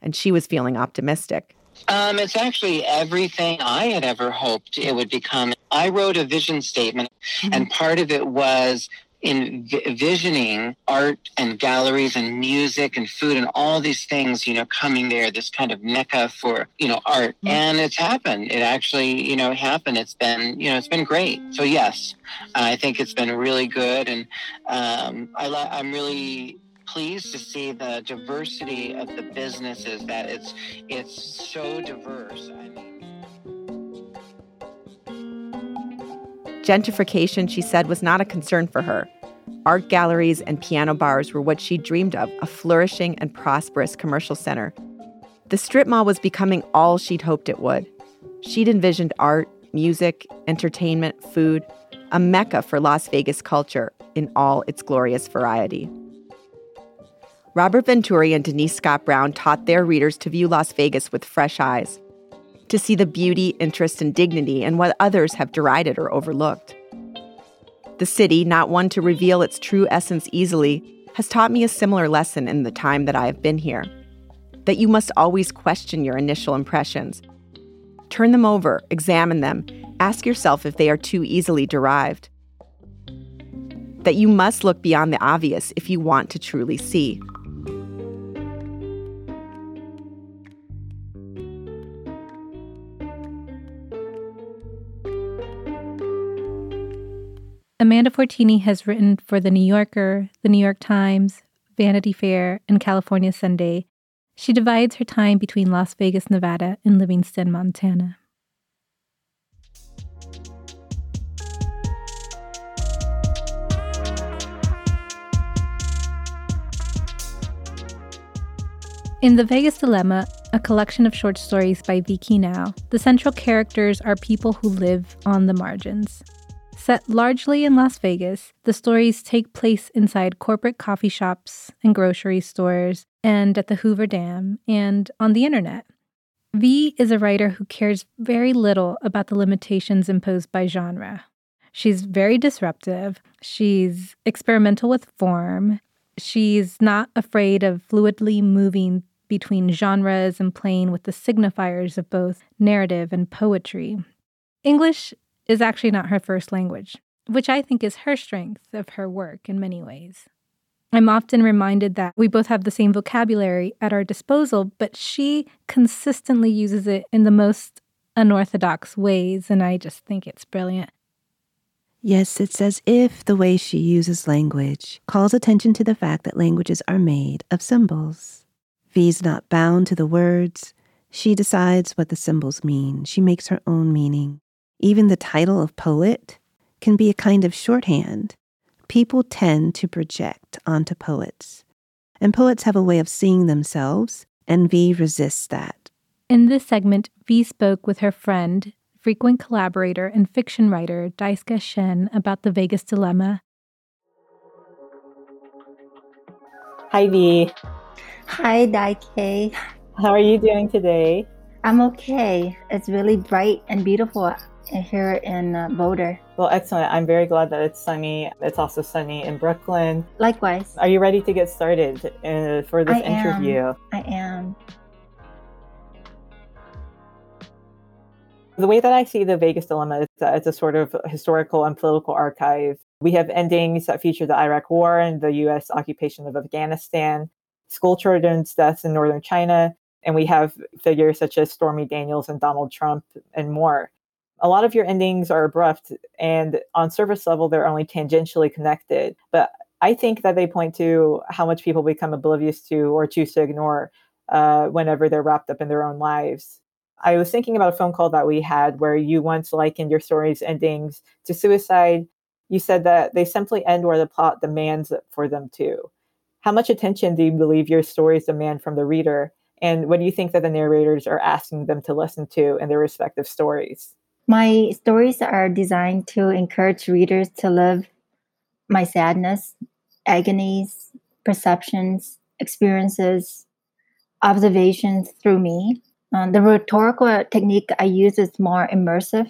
Speaker 10: and she was feeling optimistic.
Speaker 15: Um, it's actually everything I had ever hoped it would become. I wrote a vision statement, mm-hmm. and part of it was envisioning art and galleries and music and food and all these things, you know, coming there, this kind of mecca for, you know, art. Mm-hmm. And it's happened. It actually, you know, happened. It's been, you know, it's been great. So yes, I think it's been really good. And um, I li- I'm really pleased to see the diversity of the businesses that it's, it's so diverse. I mean,
Speaker 10: Gentrification, she said, was not a concern for her. Art galleries and piano bars were what she dreamed of a flourishing and prosperous commercial center. The strip mall was becoming all she'd hoped it would. She'd envisioned art, music, entertainment, food, a mecca for Las Vegas culture in all its glorious variety. Robert Venturi and Denise Scott Brown taught their readers to view Las Vegas with fresh eyes to see the beauty, interest, and dignity in what others have derided or overlooked. The city, not one to reveal its true essence easily, has taught me a similar lesson in the time that I have been here that you must always question your initial impressions. Turn them over, examine them, ask yourself if they are too easily derived. That you must look beyond the obvious if you want to truly see.
Speaker 2: Amanda Fortini has written for The New Yorker, The New York Times, Vanity Fair, and California Sunday. She divides her time between Las Vegas, Nevada, and Livingston, Montana. In The Vegas Dilemma, a collection of short stories by Vi Khi Nao, the central characters are people who live on the margins. Set largely in Las Vegas, the stories take place inside corporate coffee shops and grocery stores, and at the Hoover Dam, and on the internet. V is a writer who cares very little about the limitations imposed by genre. She's very disruptive, she's experimental with form, she's not afraid of fluidly moving between genres and playing with the signifiers of both narrative and poetry. English is actually not her first language, which I think is her strength of her work in many ways. I'm often reminded that we both have the same vocabulary at our disposal, but she consistently uses it in the most unorthodox ways, and I just think it's brilliant.
Speaker 1: Yes, it's as if the way she uses language calls attention to the fact that languages are made of symbols. V's not bound to the words. She decides what the symbols mean. She makes her own meaning. Even the title of poet can be a kind of shorthand. People tend to project onto poets, and poets have a way of seeing themselves, and V resists that.
Speaker 2: In this segment, V spoke with her friend, frequent collaborator, and fiction writer Daisuke Shen about the Vegas dilemma.
Speaker 16: Hi, V.
Speaker 17: Hi, Daike.
Speaker 16: How are you doing today?
Speaker 17: I'm okay. It's really bright and beautiful here in uh, Boulder.
Speaker 16: Well, excellent. I'm very glad that it's sunny. It's also sunny in Brooklyn.
Speaker 17: Likewise.
Speaker 16: Are you ready to get started uh, for this
Speaker 17: I
Speaker 16: interview?
Speaker 17: Am. I am.
Speaker 16: The way that I see the Vegas dilemma is that it's a sort of historical and political archive. We have endings that feature the Iraq War and the U.S. occupation of Afghanistan, school children's deaths in northern China, and we have figures such as Stormy Daniels and Donald Trump and more a lot of your endings are abrupt and on surface level they're only tangentially connected but i think that they point to how much people become oblivious to or choose to ignore uh, whenever they're wrapped up in their own lives I was thinking about a phone call that we had where you once likened your story's endings to suicide. You said that they simply end where the plot demands for them to. How much attention do you believe your stories demand from the reader? And what do you think that the narrators are asking them to listen to in their respective stories?
Speaker 17: My stories are designed to encourage readers to live my sadness, agonies, perceptions, experiences, observations through me. Um, the rhetorical technique I use is more immersive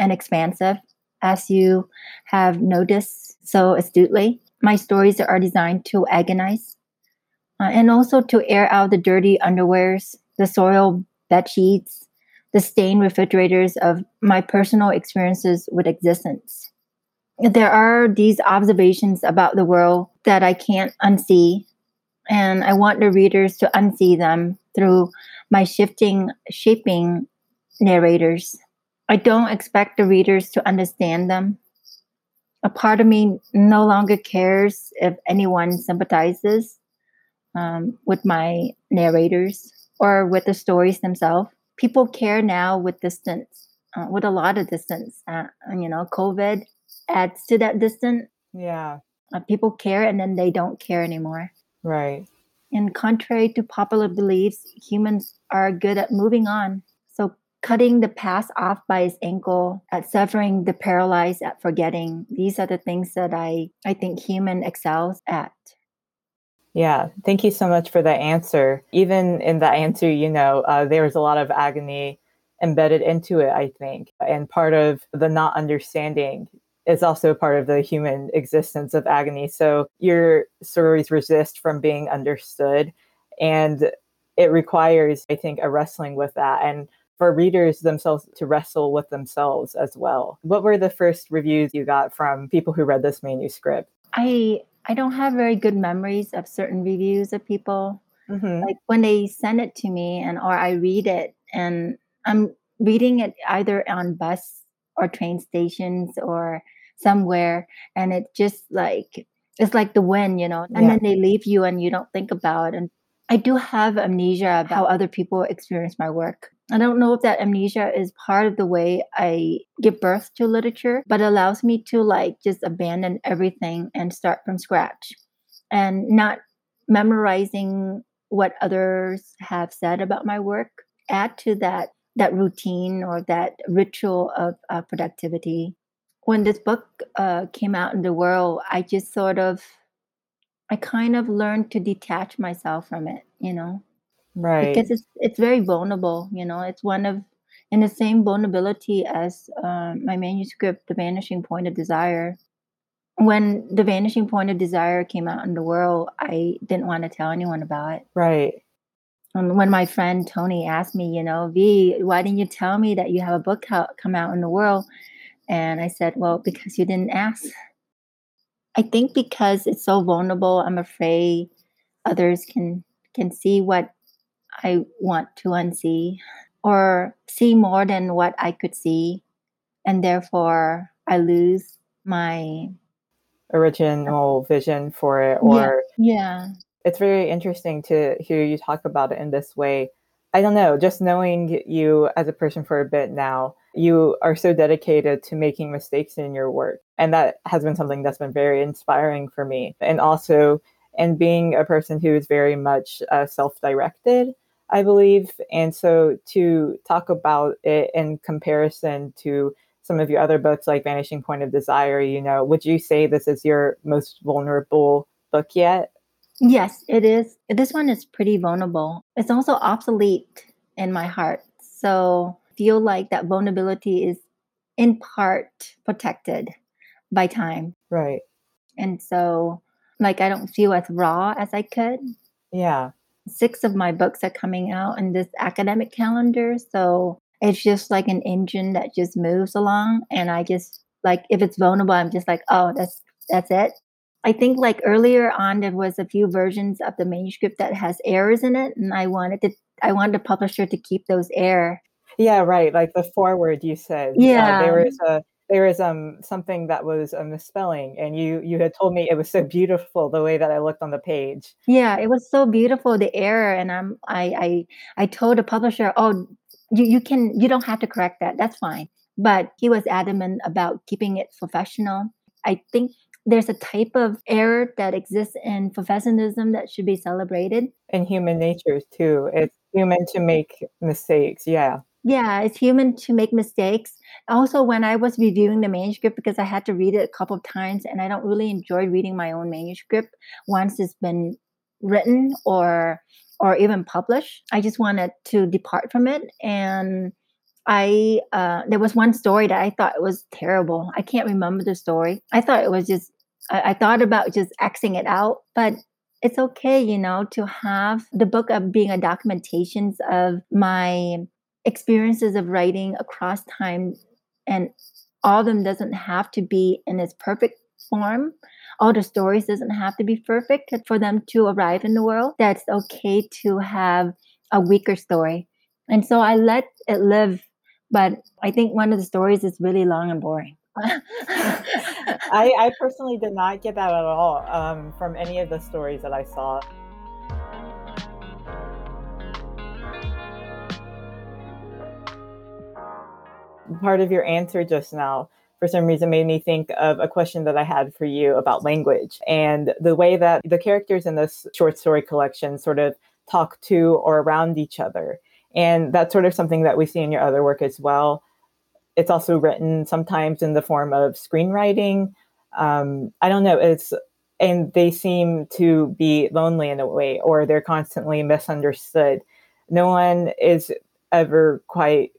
Speaker 17: and expansive, as you have noticed so astutely. My stories are designed to agonize uh, and also to air out the dirty underwears, the soiled bed sheets, the stained refrigerators of my personal experiences with existence. There are these observations about the world that I can't unsee, and I want the readers to unsee them through my shifting, shaping narrators. I don't expect the readers to understand them. A part of me no longer cares if anyone sympathizes um, with my narrators or with the stories themselves. People care now with distance, uh, with a lot of distance. Uh, you know, COVID adds to that distance.
Speaker 16: Yeah.
Speaker 17: Uh, people care and then they don't care anymore.
Speaker 16: Right.
Speaker 17: And contrary to popular beliefs, humans are good at moving on. So, cutting the past off by his ankle, at severing the paralyzed, at forgetting, these are the things that I, I think human excels at.
Speaker 16: Yeah, thank you so much for that answer. Even in that answer, you know, uh, there was a lot of agony embedded into it, I think. And part of the not understanding is also part of the human existence of agony. So your stories resist from being understood. And it requires, I think, a wrestling with that. And for readers themselves to wrestle with themselves as well. What were the first reviews you got from people who read this manuscript?
Speaker 17: I I don't have very good memories of certain reviews of people.
Speaker 16: Mm-hmm.
Speaker 17: Like when they send it to me and or I read it and I'm reading it either on bus or train stations or somewhere and it just like it's like the wind, you know, and
Speaker 16: Yeah.
Speaker 17: then they leave you and you don't think about it. And I do have amnesia about how other people experience my work. I don't know if that amnesia is part of the way I give birth to literature, but allows me to like just abandon everything and start from scratch and not memorizing what others have said about my work. Add to that that routine or that ritual of uh, productivity. When this book uh, came out in the world, I just sort of, I kind of learned to detach myself from it, you know,
Speaker 16: Right.
Speaker 17: because it's it's very vulnerable. You know, it's one of in the same vulnerability as um, my manuscript, "The Vanishing Point of Desire." When "The Vanishing Point of Desire" came out in the world, I didn't want to tell anyone about it.
Speaker 16: Right.
Speaker 17: And when my friend Tony asked me, you know, V, why didn't you tell me that you have a book out, come out in the world? And I said, well, because you didn't ask. I think because it's so vulnerable, I'm afraid others can can see what I want to unsee or see more than what I could see. And therefore I lose my
Speaker 16: Original vision for it, or
Speaker 17: yeah, yeah.
Speaker 16: it's very interesting to hear you talk about it in this way. I don't know, just knowing you as a person for a bit now, you are so dedicated to making mistakes in your work. And that has been something that's been very inspiring for me. And also, and being a person who is very much uh, self directed, I believe. And so to talk about it in comparison to some of your other books like Vanishing Point of Desire, you know, would you say this is your most vulnerable book yet?
Speaker 17: Yes, it is. This one is pretty vulnerable. It's also obsolete in my heart. So I feel like that vulnerability is in part protected by time.
Speaker 16: Right.
Speaker 17: And so like I don't feel as raw as I could.
Speaker 16: Yeah.
Speaker 17: Six of my books are coming out in this academic calendar. So it's just like an engine that just moves along. And I just like if it's vulnerable, I'm just like, oh, that's that's it. I think like earlier on there was a few versions of the manuscript that has errors in it, and I wanted to I wanted the publisher to keep those error.
Speaker 16: Yeah, right. Like the forward you said. uh,
Speaker 17: Yeah.
Speaker 16: there was a there was um something that was a misspelling, and you you had told me it was so beautiful the way that I looked on the page.
Speaker 17: Yeah, it was so beautiful the error, and I'm I I I told the publisher, oh, you, you can you don't have to correct that. That's fine. But he was adamant about keeping it professional. I think there's a type of error that exists in professionalism that should be celebrated.
Speaker 16: And human nature too. It's human to make mistakes. Yeah.
Speaker 17: Yeah, it's human to make mistakes. Also, when I was reviewing the manuscript, because I had to read it a couple of times, and I don't really enjoy reading my own manuscript once it's been written or or even published. I just wanted to depart from it, and I uh, there was one story that I thought was terrible. I can't remember the story. I thought it was just I, I thought about just xing it out, but it's okay, you know, to have the book of being a documentation of my experiences of writing across time and all of them doesn't have to be in its perfect form. All the stories doesn't have to be perfect for them to arrive in the world. That's okay to have a weaker story. And so i let it live but i think one of the stories is really long and boring.
Speaker 16: I, I personally did not get that at all um, from any of the stories that I saw. Part of your answer just now, for some reason, made me think of a question that I had for you about language and the way that the characters in this short story collection sort of talk to or around each other. And that's sort of something that we see in your other work as well it's also written sometimes in the form of screenwriting. Um, I don't know. It's and they seem to be lonely in a way, or they're constantly misunderstood. No one is ever quite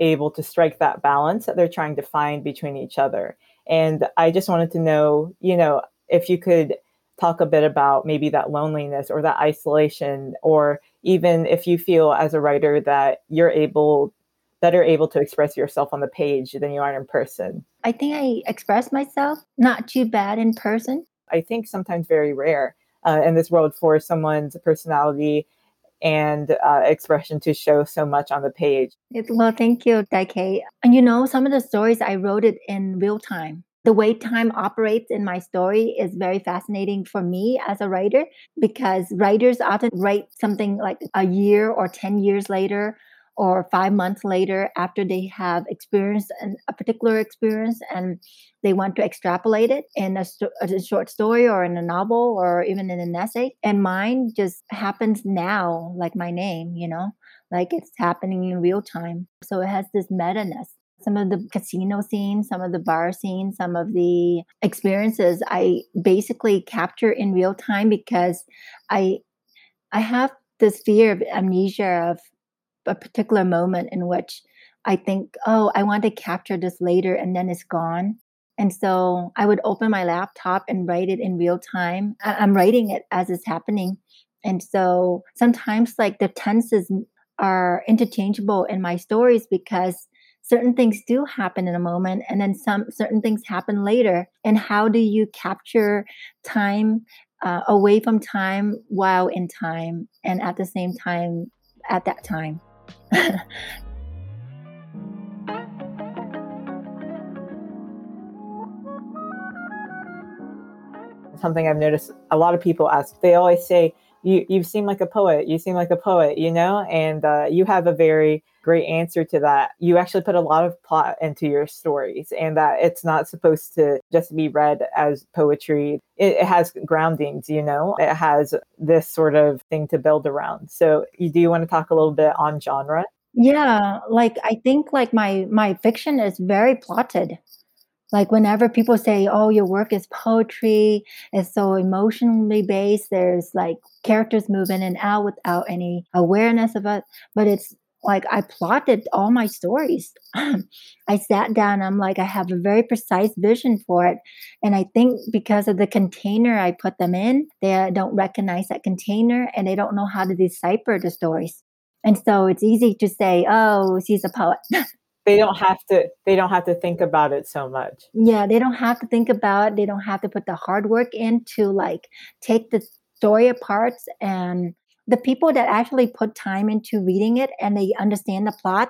Speaker 16: able to strike that balance that they're trying to find between each other. And I just wanted to know, you know, if you could talk a bit about maybe that loneliness or that isolation, or even if you feel as a writer that you're able better able to express yourself on the page than you are in person?
Speaker 17: I think I express myself not too bad in person.
Speaker 16: I think sometimes very rare uh, in this world for someone's personality and uh, expression to show so much on the page.
Speaker 17: Well, thank you, Daike. And you know, some of the stories I wrote it in real time. The way time operates in my story is very fascinating for me as a writer because writers often write something like a year or 10 years later or five months later after they have experienced an, a particular experience and they want to extrapolate it in a, a, short story or in a novel or even in an essay. And mine just happens now like my name you know like it's happening in real time. So it has this meta-ness. Some of the casino scenes some of the bar scenes some of the experiences i basically capture in real time because i i have this fear of amnesia of a particular moment in which I think, oh, I want to capture this later and then it's gone. And so I would open my laptop and write it in real time. I'm writing it as it's happening. And so sometimes like the tenses are interchangeable in my stories because certain things do happen in a moment and then some certain things happen later. And how do you capture time uh, away from time while in time and at the same time at that time?
Speaker 16: Something I've noticed a lot of people ask, they always say, you, you seem like a poet, you seem like a poet, you know? And uh, you have a very great answer to that. You actually put a lot of plot into your stories, and that it's not supposed to just be read as poetry. It, it has groundings, you know, it has this sort of thing to build around. So, you do you want to talk a little bit on genre?
Speaker 17: Yeah, like I think like my my fiction is very plotted. Like whenever people say, "Oh, your work is poetry," it's so emotionally based. There's like characters move in and out without any awareness of it. But it's like I plotted all my stories. I sat down, I'm like, I have a very precise vision for it. And I think because of the container I put them in, they uh, don't recognize that container and they don't know how to decipher the stories. And so it's easy to say, oh, she's a poet.
Speaker 16: they don't have to they don't have to think about it so much.
Speaker 17: Yeah, they don't have to think about it. They don't have to put the hard work in to like take the story apart and the people that actually put time into reading it and they understand the plot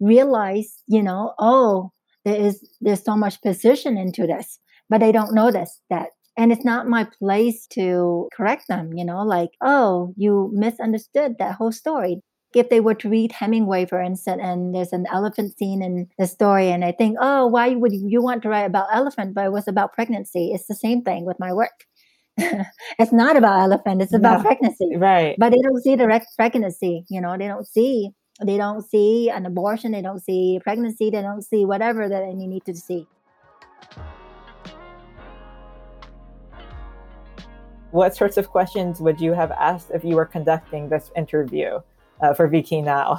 Speaker 17: realize, you know, oh, there is there's so much precision into this, but they don't notice that. And it's not my place to correct them, you know, like, oh, you misunderstood that whole story. If they were to read Hemingway, for instance, and there's an elephant scene in the story, and I think, oh, why would you want to write about elephant? But it was about pregnancy. It's the same thing with my work. it's not about elephant. It's about pregnancy.
Speaker 16: Right.
Speaker 17: But they don't see direct pregnancy. You know, they don't see they don't see an abortion. They don't see pregnancy. They don't see whatever that you need to see.
Speaker 16: What sorts of questions would you have asked if you were conducting this interview uh, for Vi Khi Nao?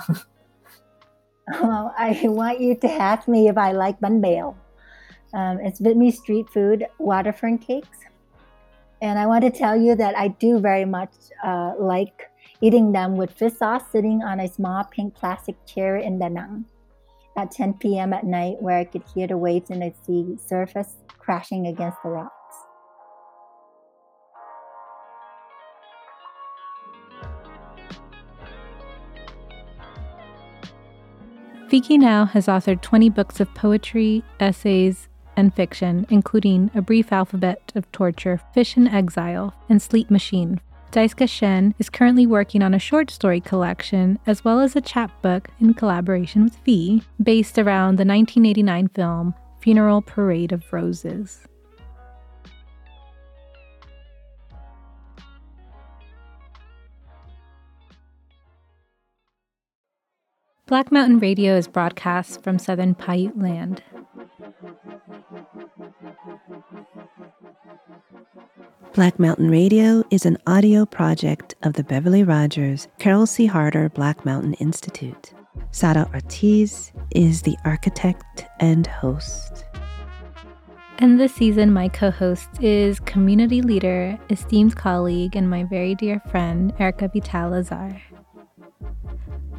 Speaker 17: well, I want you to ask me if I like bánh bèo. Um, it's Vietnamese street food, water fern cakes. And I want to tell you that I do very much uh, like eating them with fish sauce sitting on a small pink plastic chair in Da Nang at 10 p.m. at night, where I could hear the waves in the sea surface crashing against the rocks.
Speaker 2: Vi Khi Nao has authored 20 books of poetry, essays, and fiction, including A Brief Alphabet of Torture, Fish in Exile, and Sheep Machine. Daisuke Shen is currently working on a short story collection as well as a chapbook in collaboration with V, based around the 1989 film Funeral Parade of Roses. Black Mountain Radio is broadcast from southern Paiute land.
Speaker 1: Black Mountain Radio is an audio project of the Beverly Rogers Carol C. Harter Black Mountain Institute. Sara Ortiz is the architect and host.
Speaker 2: And this season, my co host is community leader, esteemed colleague, and my very dear friend, Erica Vital Lazare.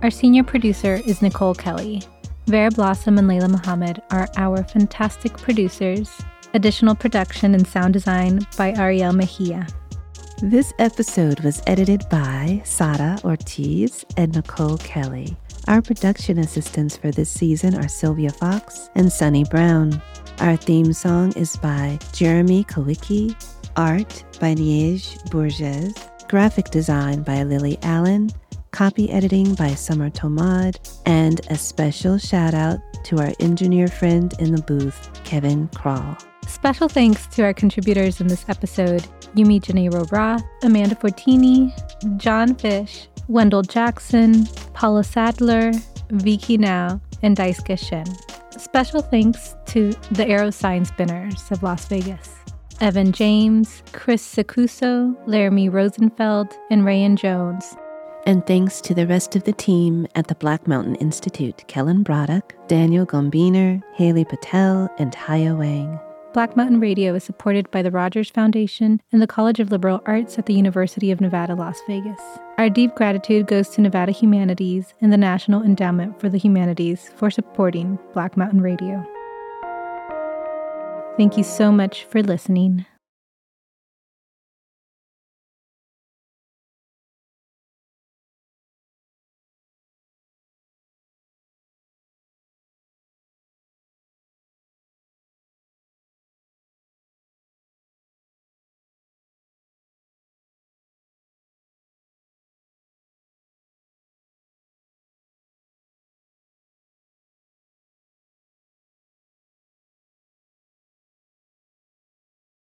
Speaker 2: Our senior producer is Nicole Kelly. Vera Blossom and Layla Muhammad are our fantastic producers. Additional production and sound design by Ariel Mejia.
Speaker 1: This episode was edited by Sara Ortiz and Nicole Kelly. Our production assistants for this season are Sylvia Fox and Sunny Brown. Our theme song is by Jeremy Kawicki, art by Niege Bourges, graphic design by Lily Allen, copy editing by Summer Tomad, and a special shout out to our engineer friend in the booth, Kevin Crawl.
Speaker 2: Special thanks to our contributors in this episode Yumi Janairo Roth, Amanda Fortini, John Fish, Wendell Jackson, Paula Sadler, Vi Khi Nao, and Daisuke Shen. Special thanks to the AArrow Sign Spinners of Las Vegas. Evan James, Chris Sakuso, Laramie Rosenfeld, and Rayan Jones.
Speaker 1: And thanks to the rest of the team at the Black Mountain Institute Kellen Braddock, Daniel Gombiner, Haley Patel, and Haya Wang.
Speaker 2: Black Mountain Radio is supported by the Rogers Foundation and the College of Liberal Arts at the University of Nevada, Las Vegas. Our deep gratitude goes to Nevada Humanities and the National Endowment for the Humanities for supporting Black Mountain Radio. Thank you so much for listening.